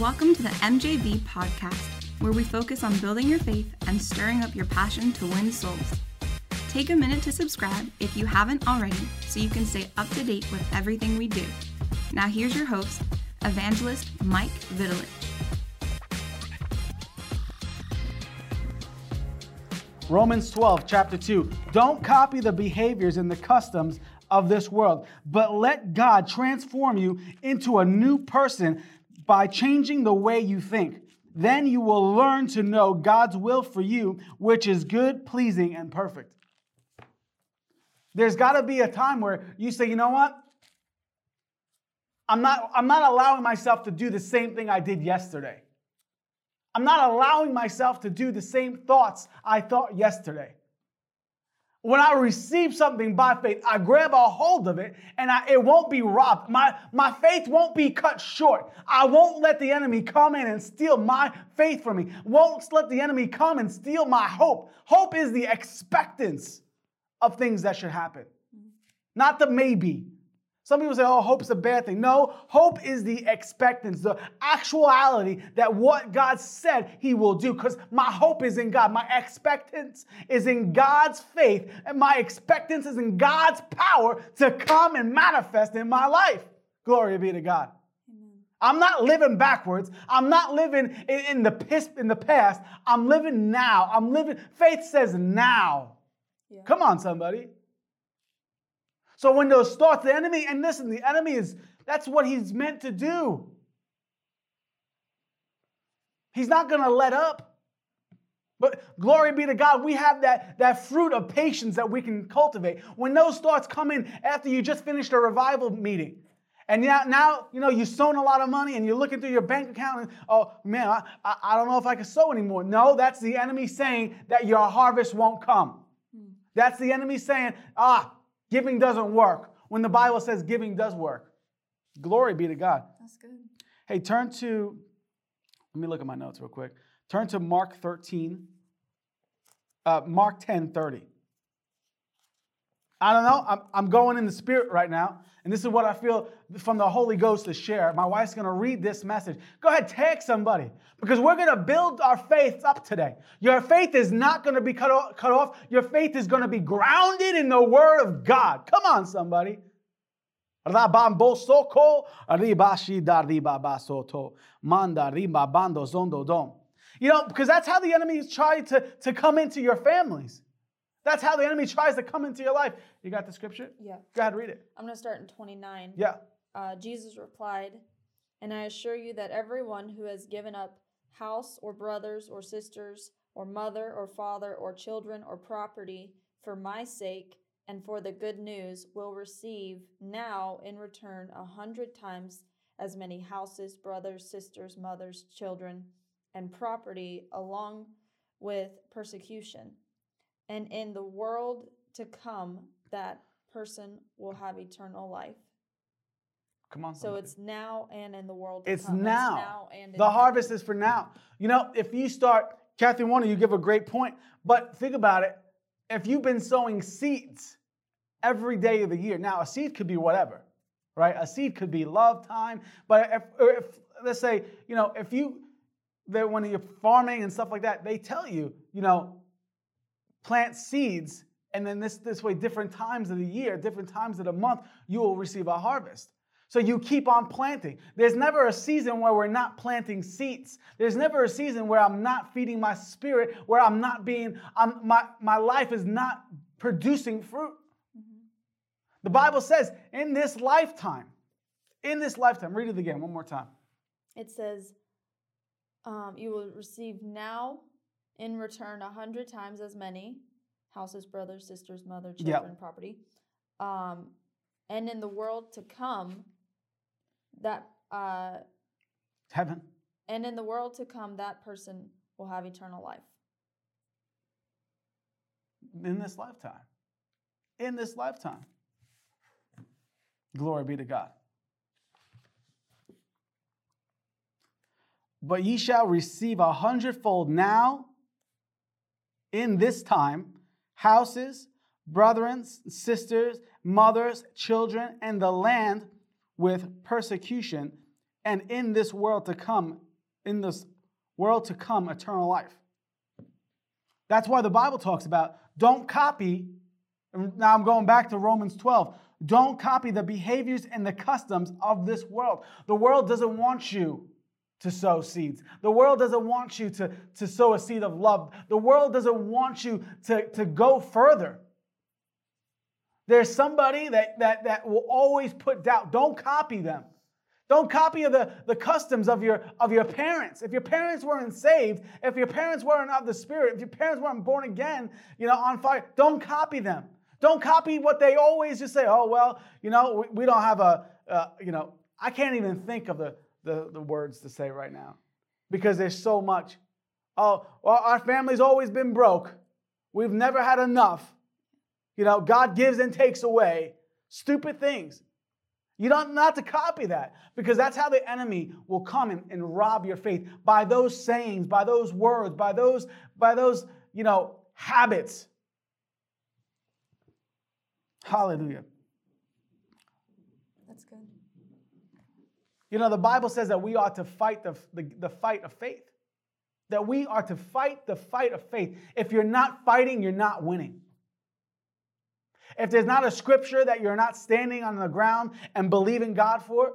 Welcome to the MJV podcast, where we focus on building your faith and stirring up your passion to win souls. Take a minute to subscribe if you haven't already so you can stay up to date with everything we do. Now, here's your host, Evangelist Mike Vitalich. Romans 12, chapter 2. Don't copy the behaviors and the customs of this world, but let God transform you into a new person by changing the way you think. Then you will learn to know God's will for you, which is good, pleasing, and perfect. There's got to be a time where you say, you know what? I'm not, I'm not allowing myself to do the same thing I did yesterday. I'm not allowing myself to do the same thoughts I thought yesterday. When I receive something by faith, I grab a hold of it and I, it won't be robbed. My, my faith won't be cut short. I won't let the enemy come in and steal my faith from me. Won't let the enemy come and steal my hope. Hope is the expectance of things that should happen, not the maybe. Some people say, oh, hope's a bad thing. No, hope is the expectance, the actuality that what God said He will do. Because my hope is in God. My expectance is in God's faith. And my expectance is in God's power to come and manifest in my life. Glory be to God. I'm not living backwards. I'm not living in, the in the past. I'm living now. I'm living, faith says now. Yeah. Come on, somebody. So when those thoughts, the enemy, and listen, the enemy is, that's what he's meant to do. He's not going to let up. But glory be to God, we have that, that fruit of patience that we can cultivate. When those thoughts come in after you just finished a revival meeting, and now, now you know, you've sown a lot of money and you're looking through your bank account and, oh, man, I, I, I don't know if I can sow anymore. No, that's the enemy saying that your harvest won't come. Hmm. That's the enemy saying, ah, Giving doesn't work when the Bible says giving does work. Glory be to God. That's good. Hey, turn to, let me look at my notes real quick. Turn to Mark 13, uh, Mark 10 30. I don't know. I'm, I'm going in the spirit right now. And this is what I feel from the Holy Ghost to share. My wife's going to read this message. Go ahead, tag somebody because we're going to build our faith up today. Your faith is not going to be cut off, cut off. Your faith is going to be grounded in the Word of God. Come on, somebody. You know, because that's how the enemy is to, to come into your families. That's how the enemy tries to come into your life. You got the scripture? Yeah. Go ahead, read it. I'm going to start in 29. Yeah. Uh, Jesus replied, And I assure you that everyone who has given up house or brothers or sisters or mother or father or children or property for my sake and for the good news will receive now in return a hundred times as many houses, brothers, sisters, mothers, children, and property along with persecution and in the world to come, that person will have eternal life. Come on. So somebody. it's now and in the world. It's come. now. It's now and the harvest is for now. You know, if you start, Kathy Warner, you give a great point. But think about it. If you've been sowing seeds every day of the year, now a seed could be whatever, right? A seed could be love time. But if, if let's say, you know, if you, that when you're farming and stuff like that, they tell you, you know, plant seeds, and then this, this way, different times of the year, different times of the month, you will receive a harvest. So you keep on planting. There's never a season where we're not planting seeds. There's never a season where I'm not feeding my spirit, where I'm not being, I'm, my, my life is not producing fruit. Mm-hmm. The Bible says, in this lifetime, in this lifetime, read it again one more time. It says, um, you will receive now in return a hundred times as many houses, brothers, sisters, mother, children, yep. property. Um, and in the world to come, that uh, heaven. And in the world to come, that person will have eternal life. In this lifetime. In this lifetime. Glory be to God. But ye shall receive a hundredfold now in this time houses, brethren, sisters, mothers, children, and the land with persecution, and in this world to come in this world to come eternal life. That's why the Bible talks about don't copy. Now I'm going back to Romans 12. Don't copy the behaviors and the customs of this world. The world doesn't want you to sow seeds. The world doesn't want you to, to sow a seed of love. The world doesn't want you to, to go further. There's somebody that, that, that will always put doubt. Don't copy them. Don't copy the, the customs of your, of your parents. If your parents weren't saved, if your parents weren't of the Spirit, if your parents weren't born again, you know, on fire, don't copy them. Don't copy what they always just say, oh, well, you know, we, we don't have a, uh, you know, I can't even think of the, the, the words to say right now because there's so much. Oh, well, our family's always been broke. We've never had enough. You know, God gives and takes away. Stupid things. You don't not to copy that because that's how the enemy will come and, and rob your faith by those sayings, by those words, by those, by those, you know, habits. Hallelujah. That's good. You know, the Bible says that we ought to fight the, the, the fight of faith. That we are to fight the fight of faith. If you're not fighting, you're not winning. If there's not a scripture that you're not standing on the ground and believing God for,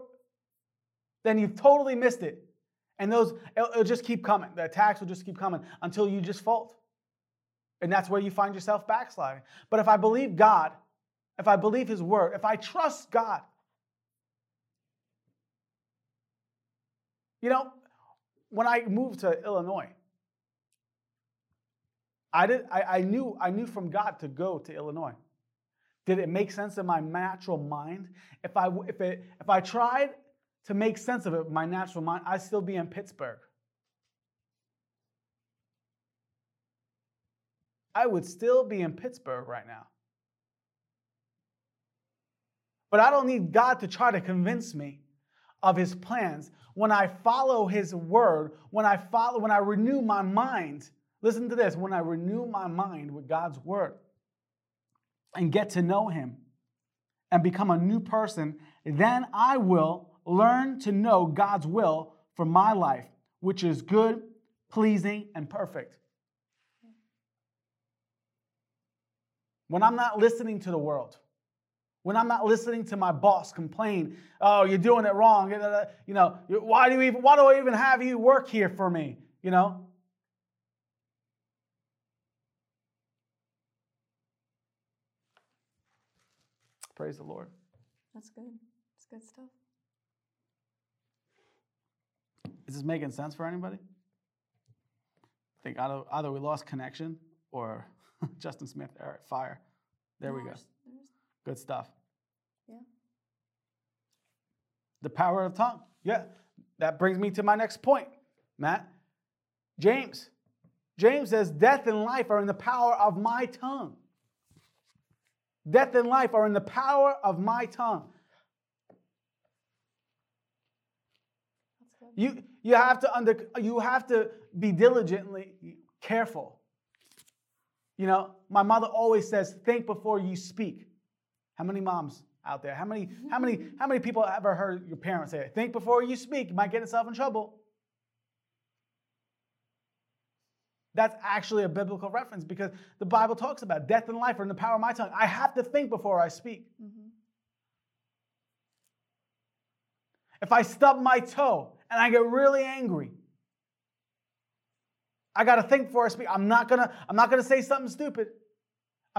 then you've totally missed it. And those, it'll, it'll just keep coming. The attacks will just keep coming until you just fold. And that's where you find yourself backsliding. But if I believe God, if I believe His word, if I trust God, you know, when I moved to Illinois, I, did, I, I, knew, I knew from God to go to Illinois. Did it make sense in my natural mind? If I, if, it, if I tried to make sense of it, my natural mind, I'd still be in Pittsburgh. I would still be in Pittsburgh right now. But I don't need God to try to convince me of his plans. When I follow his word, when I follow, when I renew my mind, listen to this, when I renew my mind with God's word, and get to know Him and become a new person, then I will learn to know God's will for my life, which is good, pleasing, and perfect. When I'm not listening to the world, when I'm not listening to my boss complain, oh, you're doing it wrong. You know, why do you even, why do I even have you work here for me? You know, Praise the Lord. That's good. That's good stuff. Is this making sense for anybody? I think either, either we lost connection or Justin Smith, all right, fire. There we go. Good stuff. Yeah. The power of tongue. Yeah. That brings me to my next point, Matt. James. James says, Death and life are in the power of my tongue. Death and life are in the power of my tongue. You, you, have to under, you have to be diligently careful. You know, my mother always says, think before you speak. How many moms out there? How many, how many, how many people ever heard your parents say, think before you speak, you might get yourself in trouble? That's actually a biblical reference because the Bible talks about death and life are in the power of my tongue. I have to think before I speak. Mm-hmm. If I stub my toe and I get really angry, I got to think before I speak. I'm not gonna. I'm not gonna say something stupid.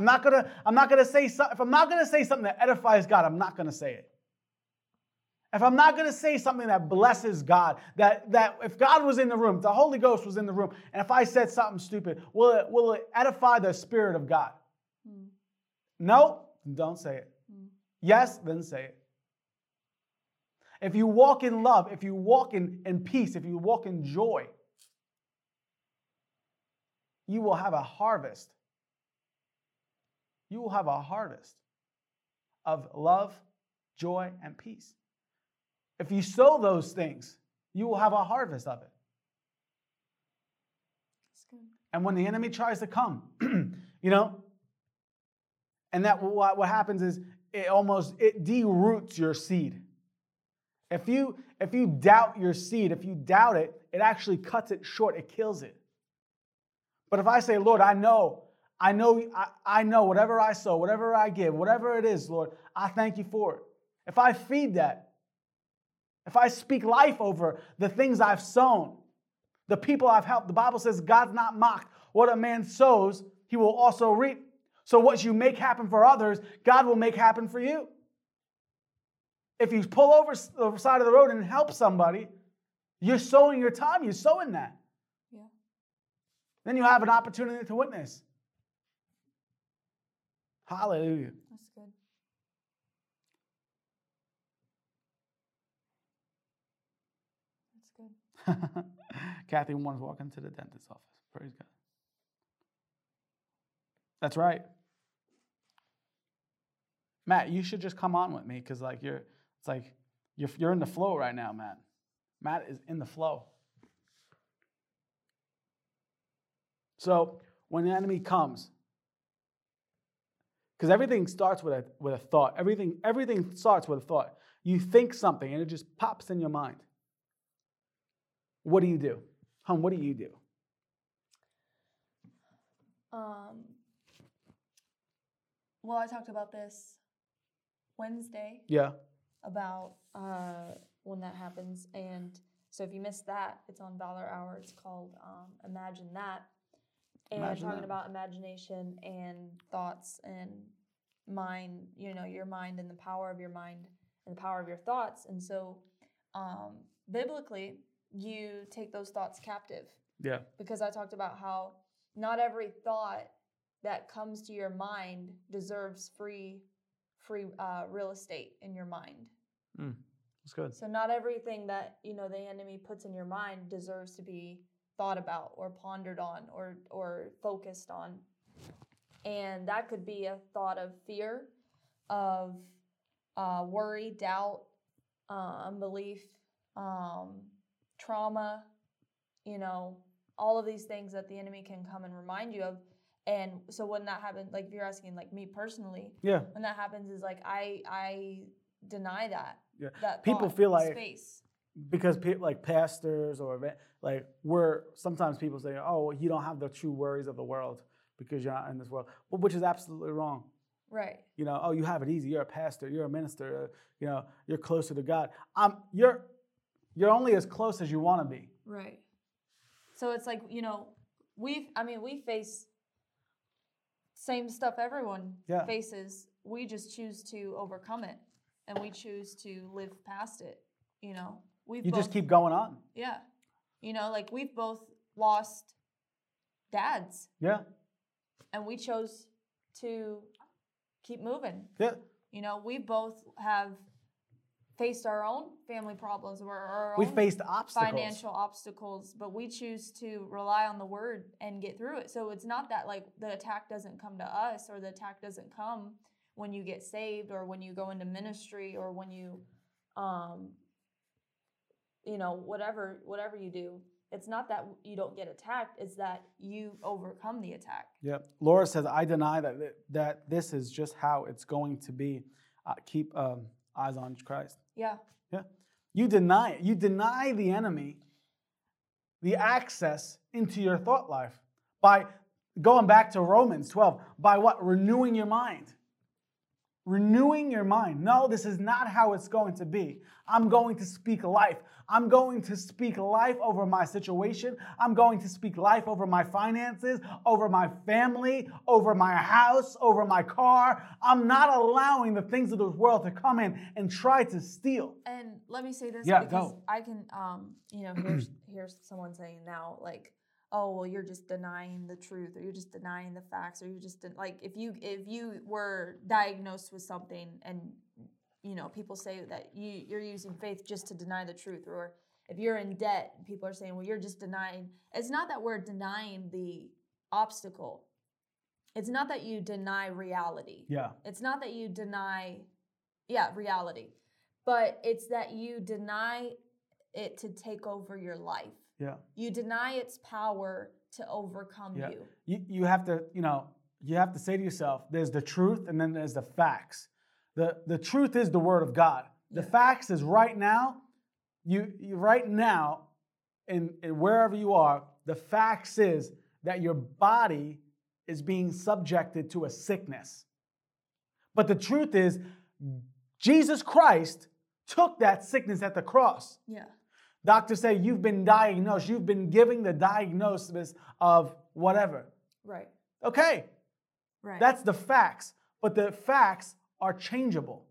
I'm not gonna. I'm not gonna say something. If I'm not gonna say something that edifies God, I'm not gonna say it. If I'm not going to say something that blesses God, that, that if God was in the room, the Holy Ghost was in the room, and if I said something stupid, will it, will it edify the Spirit of God? Mm. No, don't say it. Mm. Yes, then say it. If you walk in love, if you walk in, in peace, if you walk in joy, you will have a harvest. You will have a harvest of love, joy, and peace. If you sow those things, you will have a harvest of it. And when the enemy tries to come, you know, and that what, what happens is it almost it deroots your seed. If you if you doubt your seed, if you doubt it, it actually cuts it short. It kills it. But if I say, Lord, I know, I know, I, I know whatever I sow, whatever I give, whatever it is, Lord, I thank you for it. If I feed that, if I speak life over the things I've sown, the people I've helped, the Bible says God's not mocked. What a man sows, he will also reap. So what you make happen for others, God will make happen for you. If you pull over the side of the road and help somebody, you're sowing your time, you're sowing that. Yeah. Then you have an opportunity to witness. Hallelujah. That's good. That's good. Kathy wants to walk into the dentist's office. Praise God. That's right. Matt, you should just come on with me because like you're it's like you're, you're in the flow right now, Matt. Matt is in the flow. So when the enemy comes, because everything starts with a, with a thought. Everything, everything starts with a thought. You think something and it just pops in your mind. What do you do? Hum, what do you do? Um, well, I talked about this Wednesday Yeah. about uh, when that happens. And so if you missed that, it's on Valor Hour. It's called um, Imagine That. And Imagine talking That. about imagination and thoughts and mind, you know, your mind and the power of your mind and the power of your thoughts. And so um, biblically, you take those thoughts captive Yeah. because I talked about how not every thought that comes to your mind deserves free free uh, real estate in your mind. That's good. So not everything that you know the enemy puts in your mind deserves to be thought about or pondered on or or focused on. And that could be a thought of fear, of uh, worry, doubt, uh, unbelief, um, trauma, you know, all of these things that the enemy can come and remind you of. And so when that happens, like if you're asking like me personally, Yeah. when that happens is like I I deny that. Yeah. That People feel like- space. Because pe- like pastors or like we're sometimes people say, "Oh, you don't have the true worries of the world because you're not in this world," well, which is absolutely wrong. Right. You know, oh, you have it easy. You're a pastor. You're a minister. uh, you know, you're closer to God. Um, you're you're only as close as you want to be. Right. So it's like, you know, we I mean, we face same stuff everyone Yeah. faces. We just choose to overcome it and we choose to live past it, you know. We've You both, just keep going on. Yeah. You know, like we've both lost dads Yeah. and we chose to keep moving. Yeah. You know, we both have faced our own family problems or our We own faced obstacles. financial obstacles, but we choose to rely on the word and get through it. So it's not that like the attack doesn't come to us or the attack doesn't come when you get saved or when you go into ministry or when you um you know whatever whatever you do. It's not that you don't get attacked, it's that you overcome the attack. Yep. Laura says, I deny that, that this is just how it's going to be. Uh, keep um, eyes on Christ. Yeah. Yeah. You deny it. You deny the enemy the access into your thought life by going back to Romans 12, by what? Renewing your mind. Renewing your mind. No, this is not how it's going to be. I'm going to speak life. I'm going to speak life over my situation. I'm going to speak life over my finances, over my family, over my house, over my car. I'm not allowing the things of this world to come in and try to steal. And let me say this Yeah, because go. I can, um, you know, here's here's someone saying now like, oh well, you're just denying the truth, or you're just denying the facts, or you're just den- like if you if you were diagnosed with something and you know people say that you you're using faith just to deny the truth, or if you're in debt, people are saying well you're just denying. It's not that we're denying the obstacle. It's not that you deny reality. Yeah. It's not that you deny, yeah, reality, but it's that you deny it to take over your life. Yeah. You deny its power to overcome Yeah. you. you, you have to, you know, you have to say to yourself, there's the truth and then there's the facts. The, the truth is the word of God. The Yeah. facts is right now, you, you right now, in wherever you are, the facts is that your body is being subjected to a sickness. But the truth is, Jesus Christ took that sickness at the cross. Yeah. Doctors say you've been diagnosed, you've been giving the diagnosis of whatever. Right. Okay, Right. that's the facts, but the facts are changeable.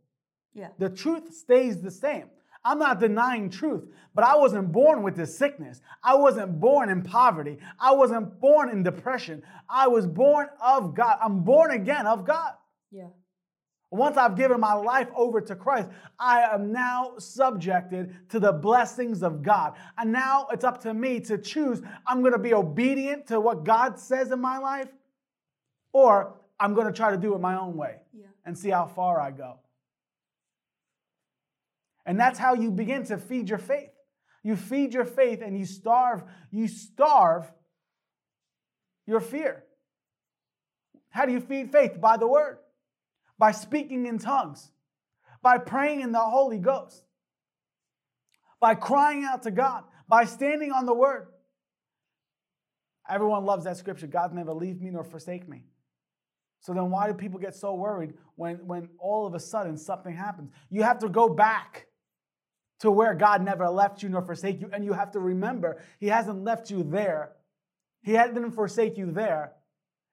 yeah. The truth stays the same. I'm not denying truth, but I wasn't born with this sickness. I wasn't born in poverty. I wasn't born in depression. I was born of God. I'm born again of God. Yeah. Once I've given my life over to Christ, I am now subjected to the blessings of God. And now it's up to me to choose I'm going to be obedient to what God says in my life, or I'm going to try to do it my own way Yeah. and see how far I go. And that's how you begin to feed your faith. You feed your faith and you starve, you starve your fear. How do you feed faith? By the word, by speaking in tongues, by praying in the Holy Ghost, by crying out to God, by standing on the word. Everyone loves that scripture God never leave me nor forsake me. So then why do people get so worried when, when all of a sudden something happens? You have to go back to where God never left you nor forsake you. And you have to remember, He hasn't left you there. He didn't forsake you there.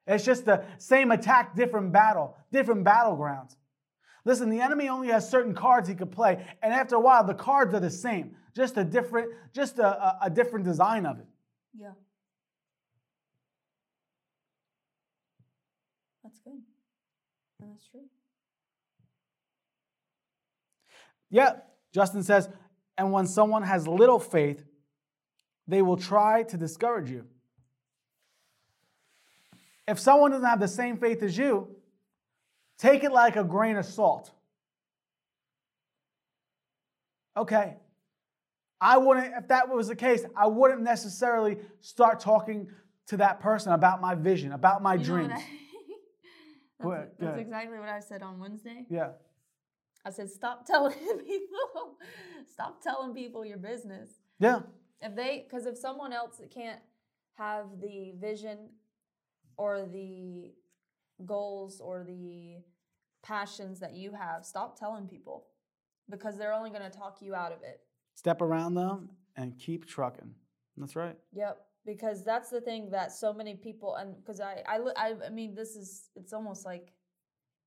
It's just the same attack, different battle, different battlegrounds. Listen, the enemy only has certain cards he could play, and after a while, the cards are the same, just a different, just a, a, a different design of it. Yeah. That's good. And that's true. Yeah, Justin says, and when someone has little faith, they will try to discourage you. If someone doesn't have the same faith as you, take it like a grain of salt. Okay. I wouldn't, if that was the case, I wouldn't necessarily start talking to that person about my vision, about my You dreams. I- that's that's exactly what I said on Wednesday. Yeah. I said, stop telling people, stop telling people your business. Yeah. If they, because if someone else can't have the vision or the goals or the passions that you have, stop telling people because they're only going to talk you out of it. Step around them and keep trucking. That's right. Yep, because that's the thing that so many people and because I, I I I mean this is it's almost like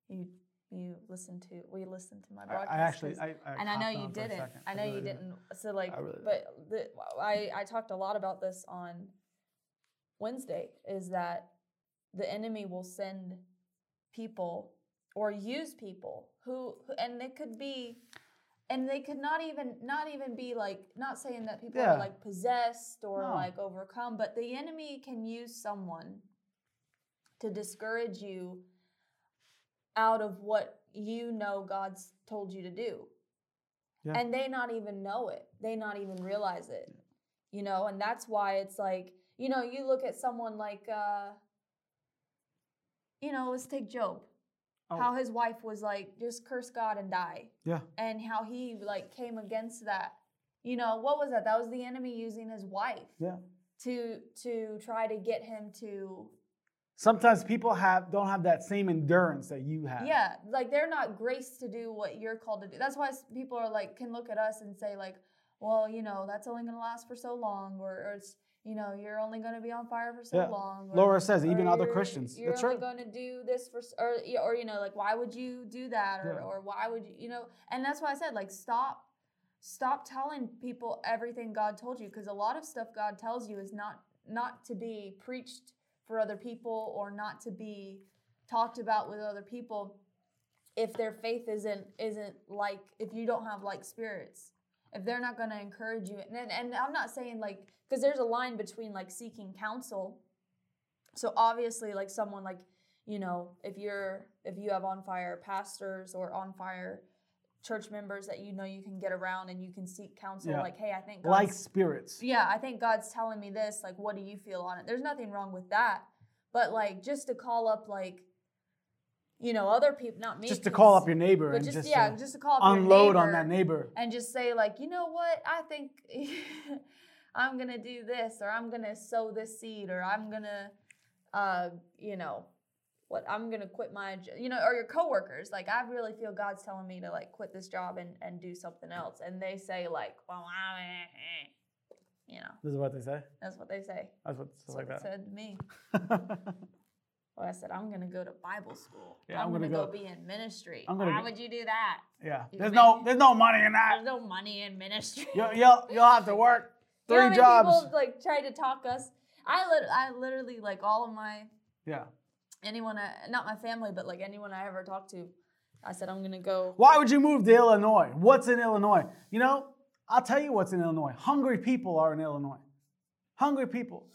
you you listen to we listen to my I, broadcast. I actually I, I and I know you on for a didn't. I know you really did. didn't. So like, I really but the, I I talked a lot about this on Wednesday. Is that the enemy will send people or use people who, who and it could be and they could not even not even be like not saying that people Yeah. are like possessed or No. like overcome but the enemy can use someone to discourage you out of what you know God's told you to do Yeah. and they not even know it they not even realize it you know and that's why it's like you know you look at someone like uh you know let's take Job Oh. how his wife was like just curse god and die Yeah. and how he like came against that you know what was that that was the enemy using his wife Yeah. to to try to get him to Sometimes people have don't have that same endurance that you have. Yeah, like they're not graced to do what you're called to do. That's why people are like can look at us and say like, well, you know, that's only going to last for so long, or, or it's you know, you're only going to be on fire for so Yeah. long. Or, Laura says even other Christians. You're That's only true. going to do this for, or or you know, like why would you do that, or Yeah. or why would you, you know? And that's why I said like stop, stop telling people everything God told you, because a lot of stuff God tells you is not not to be preached for other people or not to be talked about with other people if their faith isn't isn't like if you don't have like spirits if they're not going to encourage you and and i'm not saying like because there's a line between like seeking counsel so obviously like someone like you know if you're if you have on fire pastors or on fire church members that you know you can get around and you can seek counsel Yeah. like hey i think Like spirits. yeah, I think God's telling me this. Like, what do you feel on it? There's nothing wrong with that. But like, just to call up like, you know, other people, not me. Just to call up your neighbor and just, just, yeah, just to call up unload your on that neighbor. and just say like, you know what, I think I'm gonna do this, or I'm gonna sow this seed, or I'm gonna, uh, you know, what I'm gonna quit my, you know, or your coworkers. Like, I really feel God's telling me to like quit this job and and do something else, and they say like, well, I, you know, This is what they say. that's what they say. That's what That's what like they that. said to me. Well, I said I'm gonna go to Bible school. Yeah, I'm I'm, gonna gonna, go- go, be in ministry. I'm gonna Why go- would you do that? yeah. You There's no there's no money in that. There's no money in ministry. You'll you'll, you'll have to work You three know how many jobs. People like try to talk us. I lit- I literally like all of my Yeah. anyone I, not my family, but like anyone I ever talked to. I said I'm gonna go. Why would you move to Illinois? What's in Illinois? You know, I'll tell you what's in Illinois. Hungry people are in Illinois. Hungry people.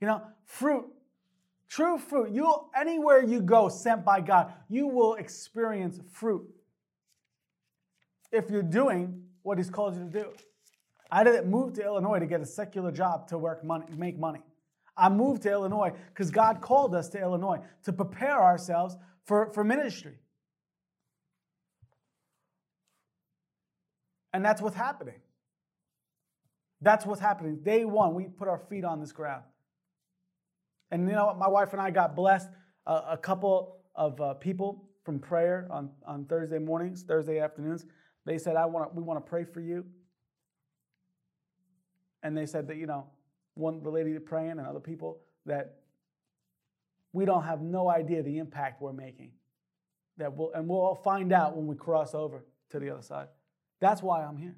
You know, fruit. True fruit. You anywhere you go sent by God, you will experience fruit. If you're doing what he's called you to do. I didn't move to Illinois to get a secular job to work money, make money. I moved to Illinois because God called us to Illinois to prepare ourselves for, for ministry. And that's what's happening. That's what's happening. Day one, we put our feet on this ground. And you know what? My wife and I got blessed. Uh, a couple of uh, people from prayer on, on Thursday mornings, Thursday afternoons. They said, I want we want to pray for you. And they said that, you know, one the lady praying and other people that we don't have no idea the impact we're making. That we'll, and we'll all find out when we cross over to the other side. That's why I'm here.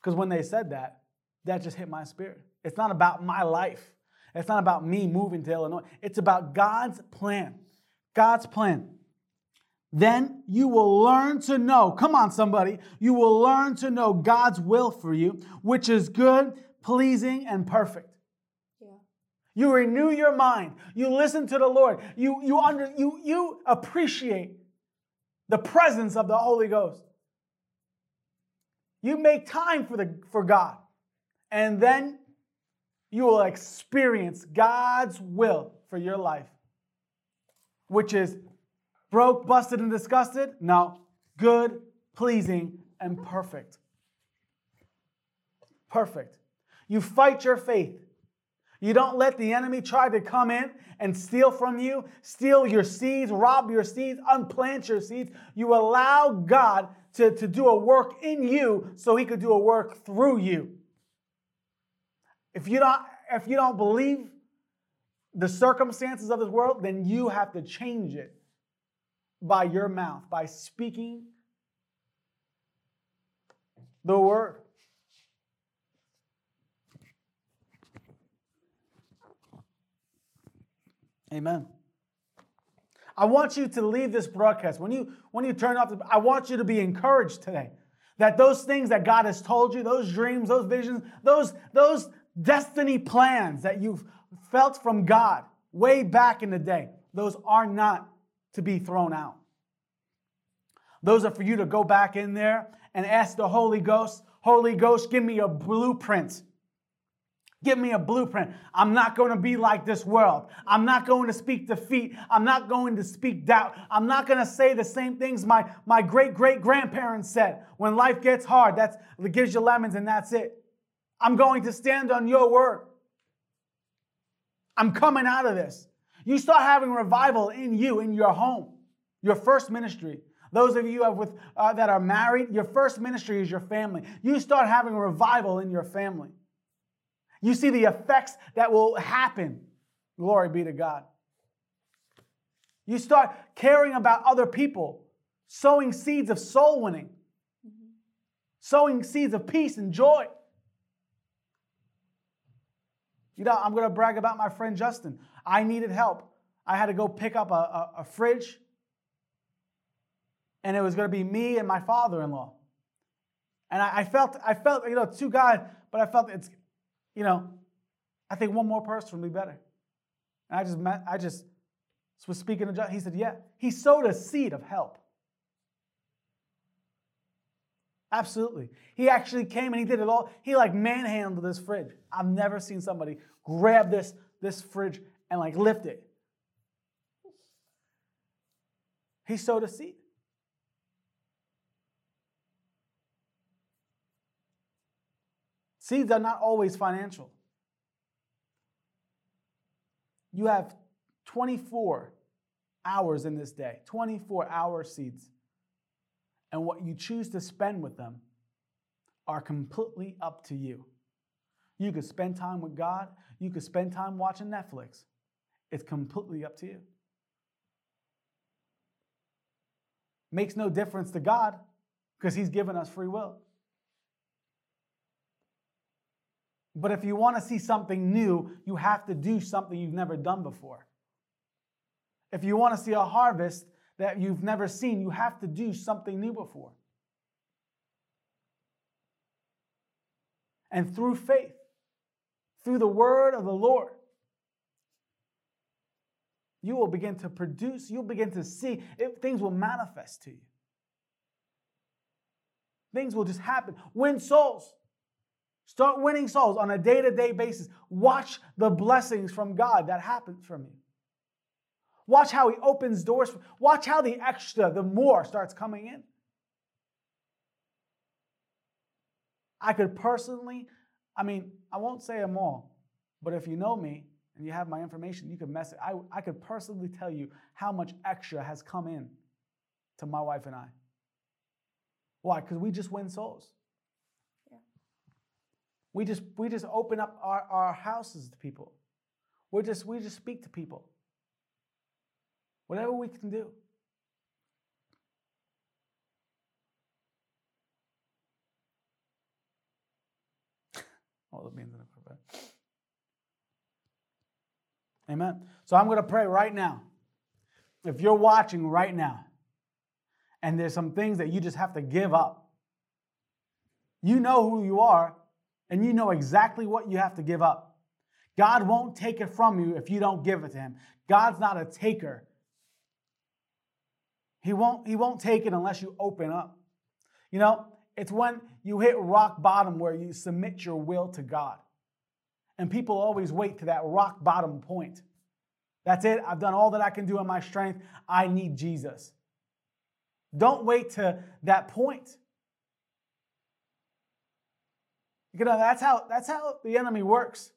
Because when they said that, that just hit my spirit. It's not about my life. It's not about me moving to Illinois. It's about God's plan. God's plan. Then you will learn to know, come on, somebody, you will learn to know God's will for you, which is good, pleasing, and perfect. Yeah. You renew your mind. You listen to the Lord. You, you, under, you, you appreciate the presence of the Holy Ghost. You make time for, the, for God. And then you will experience God's will for your life, which is broke, busted, and disgusted. No, good, pleasing, and perfect. Perfect. You fight your faith. You don't let the enemy try to come in and steal from you, steal your seeds, rob your seeds, unplant your seeds. You allow God to, to do a work in you so he could do a work through you. If you don't, if you don't believe the circumstances of this world, then you have to change it by your mouth, by speaking the word. Amen. I want you to leave this broadcast. When you when you turn off the, I want you to be encouraged today. That those things that God has told you, those dreams, those visions, those those destiny plans that you've felt from God way back in the day, those are not to be thrown out. Those are for you to go back in there and ask the Holy Ghost, Holy Ghost, give me a blueprint. Give me a blueprint. I'm not going to be like this world. I'm not going to speak defeat. I'm not going to speak doubt. I'm not going to say the same things my, my great great grandparents said. When life gets hard, that's it gives you lemons and that's it. I'm going to stand on your word. I'm coming out of this. You start having revival in you, in your home, your first ministry. Those of you have with, uh, that are married, your first ministry is your family. You start having revival in your family. You see the effects that will happen. Glory be to God. You start caring about other people, sowing seeds of soul winning, sowing seeds of peace and joy. You know, I'm going to brag about my friend Justin. I needed help. I had to go pick up a, a, a fridge, and it was going to be me and my father-in-law. And I, I felt, I felt, you know, two guys, but I felt it's, you know, I think one more person would be better. And I just met, I just was speaking to Justin. He said, yeah. He sowed a seed of help. Absolutely. He actually came and he did it all. He like manhandled this fridge. I've never seen somebody grab this, this fridge and like lift it. He sowed a seed. Seeds are not always financial. You have 24 hours in this day, 24 hour seeds. And what you choose to spend with them are completely up to you. You could spend time with God, you could spend time watching Netflix. It's completely up to you. Makes no difference to God because He's given us free will. But if you want to see something new, you have to do something you've never done before. If you want to see a harvest that you've never seen, you have to do something new before. And through faith, through the word of the Lord, you will begin to produce, you'll begin to see, it, things will manifest to you. Things will just happen. Win souls. Start winning souls on a day to day basis. Watch the blessings from God that happen from you. Watch how He opens doors. Watch how the extra, the more starts coming in. I could personally, I mean, I won't say them all, but if you know me and you have my information, you could message. I, I could personally tell you how much extra has come in to my wife and I. Why? Because we just win souls. Yeah. We just we just open up our, our houses to people. We just we just speak to people. Whatever we can do. All the beans in provide. Amen. So I'm going to pray right now. If you're watching right now, and there's some things that you just have to give up, you know who you are and you know exactly what you have to give up. God won't take it from you if you don't give it to him. God's not a taker. He won't, he won't take it unless you open up. You know, it's when you hit rock bottom where you submit your will to God. And people always wait to that rock bottom point. That's it. I've done all that I can do in my strength. I need Jesus. Don't wait to that point. You know, that's how that's how the enemy works.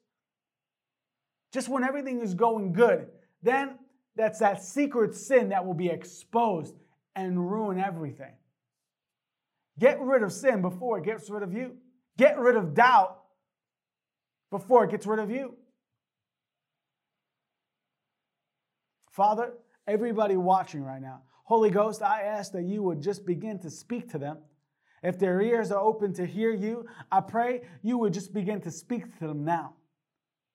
Just when everything is going good, then that's that secret sin that will be exposed and ruin everything. Get rid of sin before it gets rid of you. Get rid of doubt before it gets rid of you. Father, everybody watching right now, Holy Ghost, I ask that you would just begin to speak to them if their ears are open to hear you, I pray you would just begin to speak to them now.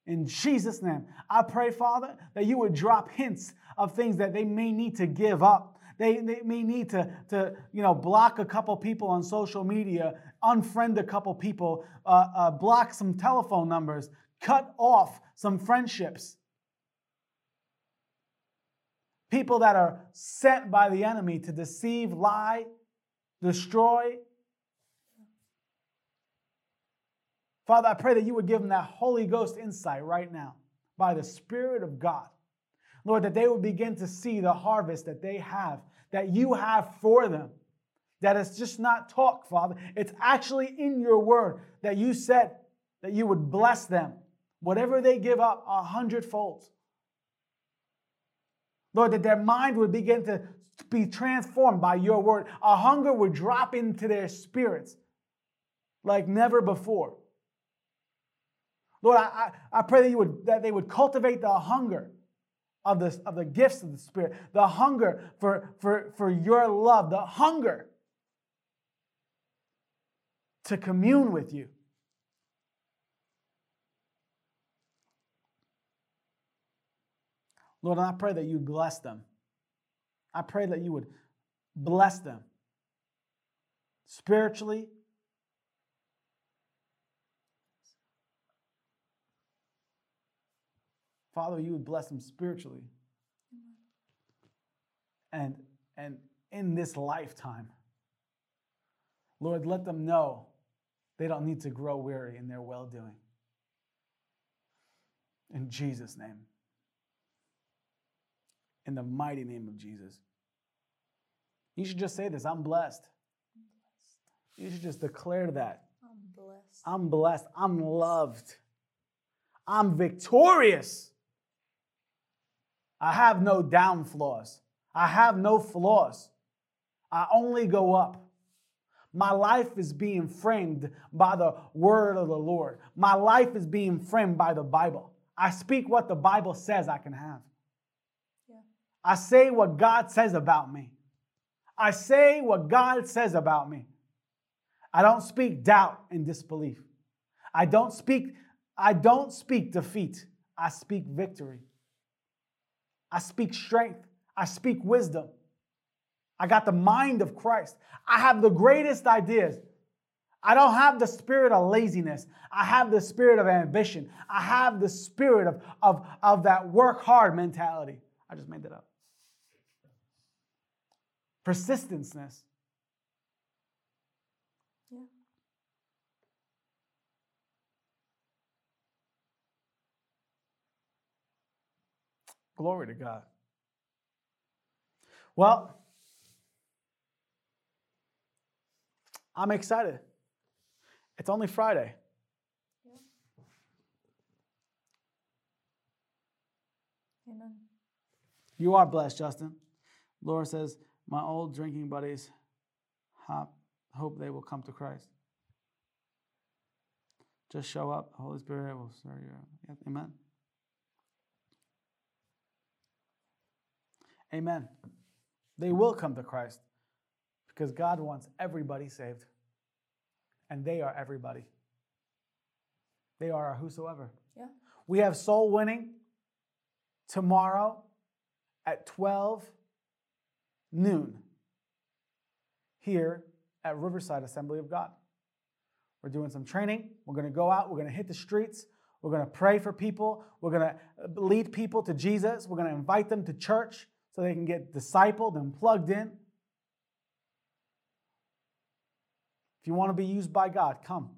In Jesus' name, I pray, Father, that you would drop hints of things that they may need to give up. They, they may need to, to, you know, block a couple people on social media, unfriend a couple people, uh, uh, block some telephone numbers, cut off some friendships. People that are sent by the enemy to deceive, lie, destroy, Father, I pray that you would give them that Holy Ghost insight right now by the Spirit of God. Lord, that they would begin to see the harvest that they have, that you have for them. That it's just not talk, Father. It's actually in your word that you said that you would bless them, whatever they give up, a hundredfold. Lord, that their mind would begin to be transformed by your word. A hunger would drop into their spirits like never before. Lord, I, I, pray that, you would, that they would cultivate the hunger of the, of the gifts of the Spirit, the hunger for, for, for your love, the hunger to commune with you. Lord, and I pray that you bless them. I pray that you would bless them spiritually, Father, you would bless them spiritually. And, and in this lifetime, Lord, let them know they don't need to grow weary in their well doing. In Jesus' name. In the mighty name of Jesus. You should just say this I'm blessed. You should just declare that. I'm blessed. I'm blessed. I'm loved. I'm victorious. I have no down flaws. I have no flaws. I only go up. My life is being framed by the word of the Lord. My life is being framed by the Bible. I speak what the Bible says I can have. Yeah. I say what God says about me. I say what God says about me. I don't speak doubt and disbelief. I don't speak I don't speak defeat. I speak victory. I speak strength. I speak wisdom. I got the mind of Christ. I have the greatest ideas. I don't have the spirit of laziness. I have the spirit of ambition. I have the spirit of, of, of that work hard mentality. I just made that up. Persistenceness. Yeah. Glory to God. Well, I'm excited. It's only Friday. Amen. You are blessed, Justin. Laura says, My old drinking buddies hop, hope they will come to Christ. Just show up. The Holy Spirit will stir you. Amen. Amen. They will come to Christ because God wants everybody saved. And they are everybody. They are whosoever. Yeah. We have soul winning tomorrow at 12 noon here at Riverside Assembly of God. We're doing some training. We're going to go out. We're going to hit the streets. We're going to pray for people. We're going to lead people to Jesus. We're going to invite them to church so they can get discipled and plugged in. If you want to be used by God, come.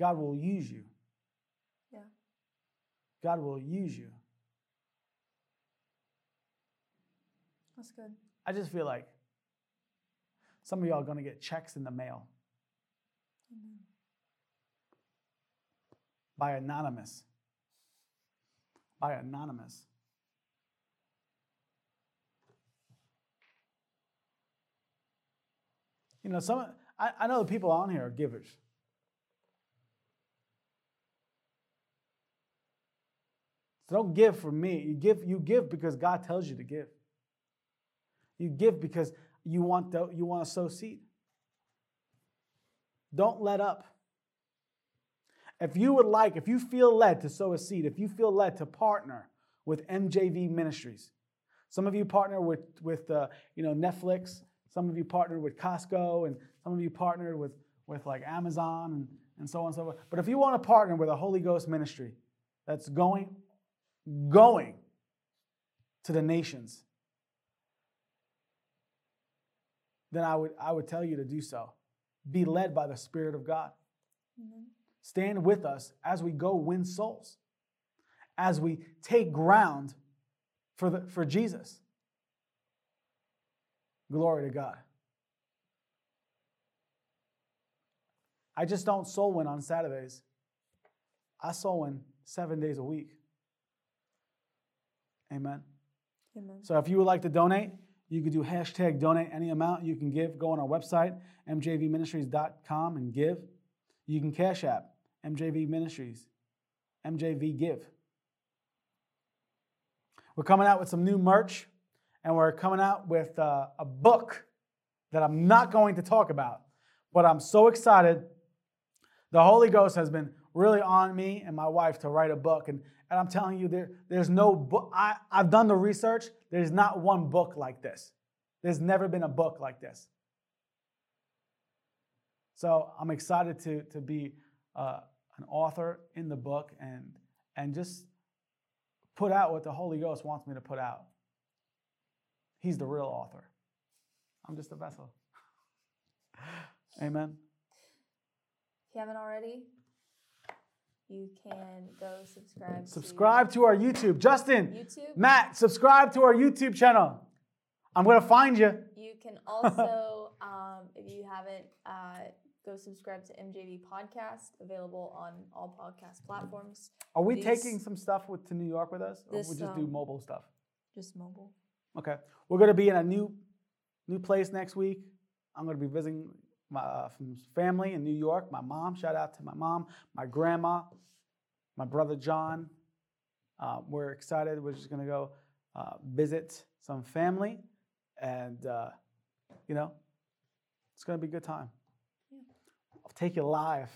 God will use you. Yeah. God will use you. That's good. I just feel like some of y'all are going to get checks in the mail Amen. by anonymous. By anonymous. You know, some I, I know the people on here are givers. So don't give for me. You give, you give because God tells you to give. You give because you want to, you want to sow seed. Don't let up. If you would like, if you feel led to sow a seed, if you feel led to partner with MJV Ministries, some of you partner with with uh, you know Netflix, some of you partnered with Costco, and some of you partnered with with like Amazon and, and so on and so forth. But if you want to partner with a Holy Ghost ministry that's going going to the nations, then I would I would tell you to do so. Be led by the Spirit of God. Amen. Stand with us as we go win souls, as we take ground for, the, for Jesus. Glory to God. I just don't soul win on Saturdays. I soul win seven days a week. Amen. Amen. So if you would like to donate, you could do hashtag donate any amount you can give. Go on our website, mjvministries.com, and give. You can cash app MJV Ministries, MJV Give. We're coming out with some new merch, and we're coming out with uh, a book that I'm not going to talk about, but I'm so excited. The Holy Ghost has been really on me and my wife to write a book, and, and I'm telling you, there, there's no book. I, I've done the research. There's not one book like this. There's never been a book like this. So I'm excited to, to be uh, an author in the book and, and just put out what the Holy Ghost wants me to put out. He's the real author. I'm just a vessel. Amen. If you haven't already, you can go subscribe. Subscribe to our YouTube. Justin, YouTube. Matt, subscribe to our YouTube channel. I'm gonna find you. You can also, um, if you haven't, uh, go subscribe to MJV Podcast, available on all podcast platforms. Are we These- taking some stuff with to New York with us, or This, we just do um, mobile stuff? Just mobile. Okay, we're gonna be in a new new place next week. I'm gonna be visiting my uh, from family in New York. My mom. Shout out to my mom, my grandma, my brother John. Uh, we're excited. We're just gonna go uh, visit some family, and uh, you know, it's gonna be a good time. I'll take you live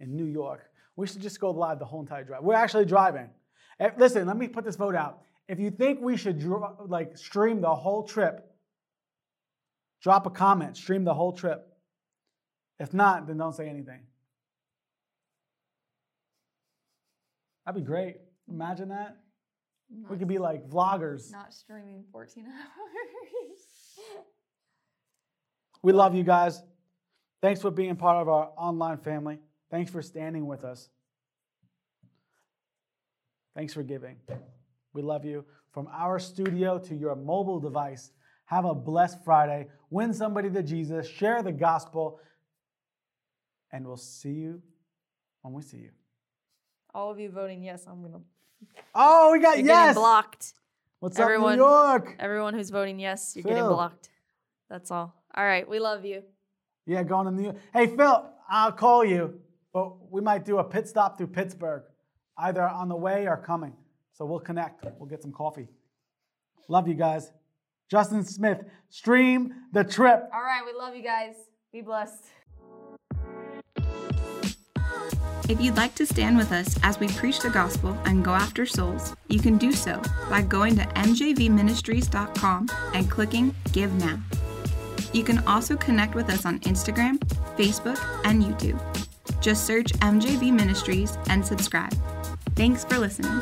in New York. We should just go live the whole entire drive. We're actually driving. Eh, Listen, let me put this vote out. If you think we should like stream the whole trip, drop a comment. Stream the whole trip. If not, then don't say anything. That'd be great. Imagine that. We could be like vloggers. Not streaming 14 hours. We love you guys. Thanks for being part of our online family. Thanks for standing with us. Thanks for giving. We love you. From our studio to your mobile device, have a blessed Friday. Win somebody to Jesus, share the gospel, and we'll see you when we see you. all of you voting yes, I'm gonna. Oh, we got You're yes. blocked. What's Everyone- up, New York? Everyone who's voting yes, you're getting blocked. That's all. All right, we love you. Yeah, going to New York. Hey, Phil, I'll call you, but we might do a pit stop through Pittsburgh, either on the way or coming. So we'll connect. We'll get some coffee. Love you guys. Justin Smith, stream the trip. All right, we love you guys. Be blessed. If you'd like to stand with us as we preach the gospel and go after souls, you can do so by going to mjvministries.com and clicking Give Now. You can also connect with us on Instagram, Facebook, and YouTube. Just search MJV Ministries and subscribe. Thanks for listening.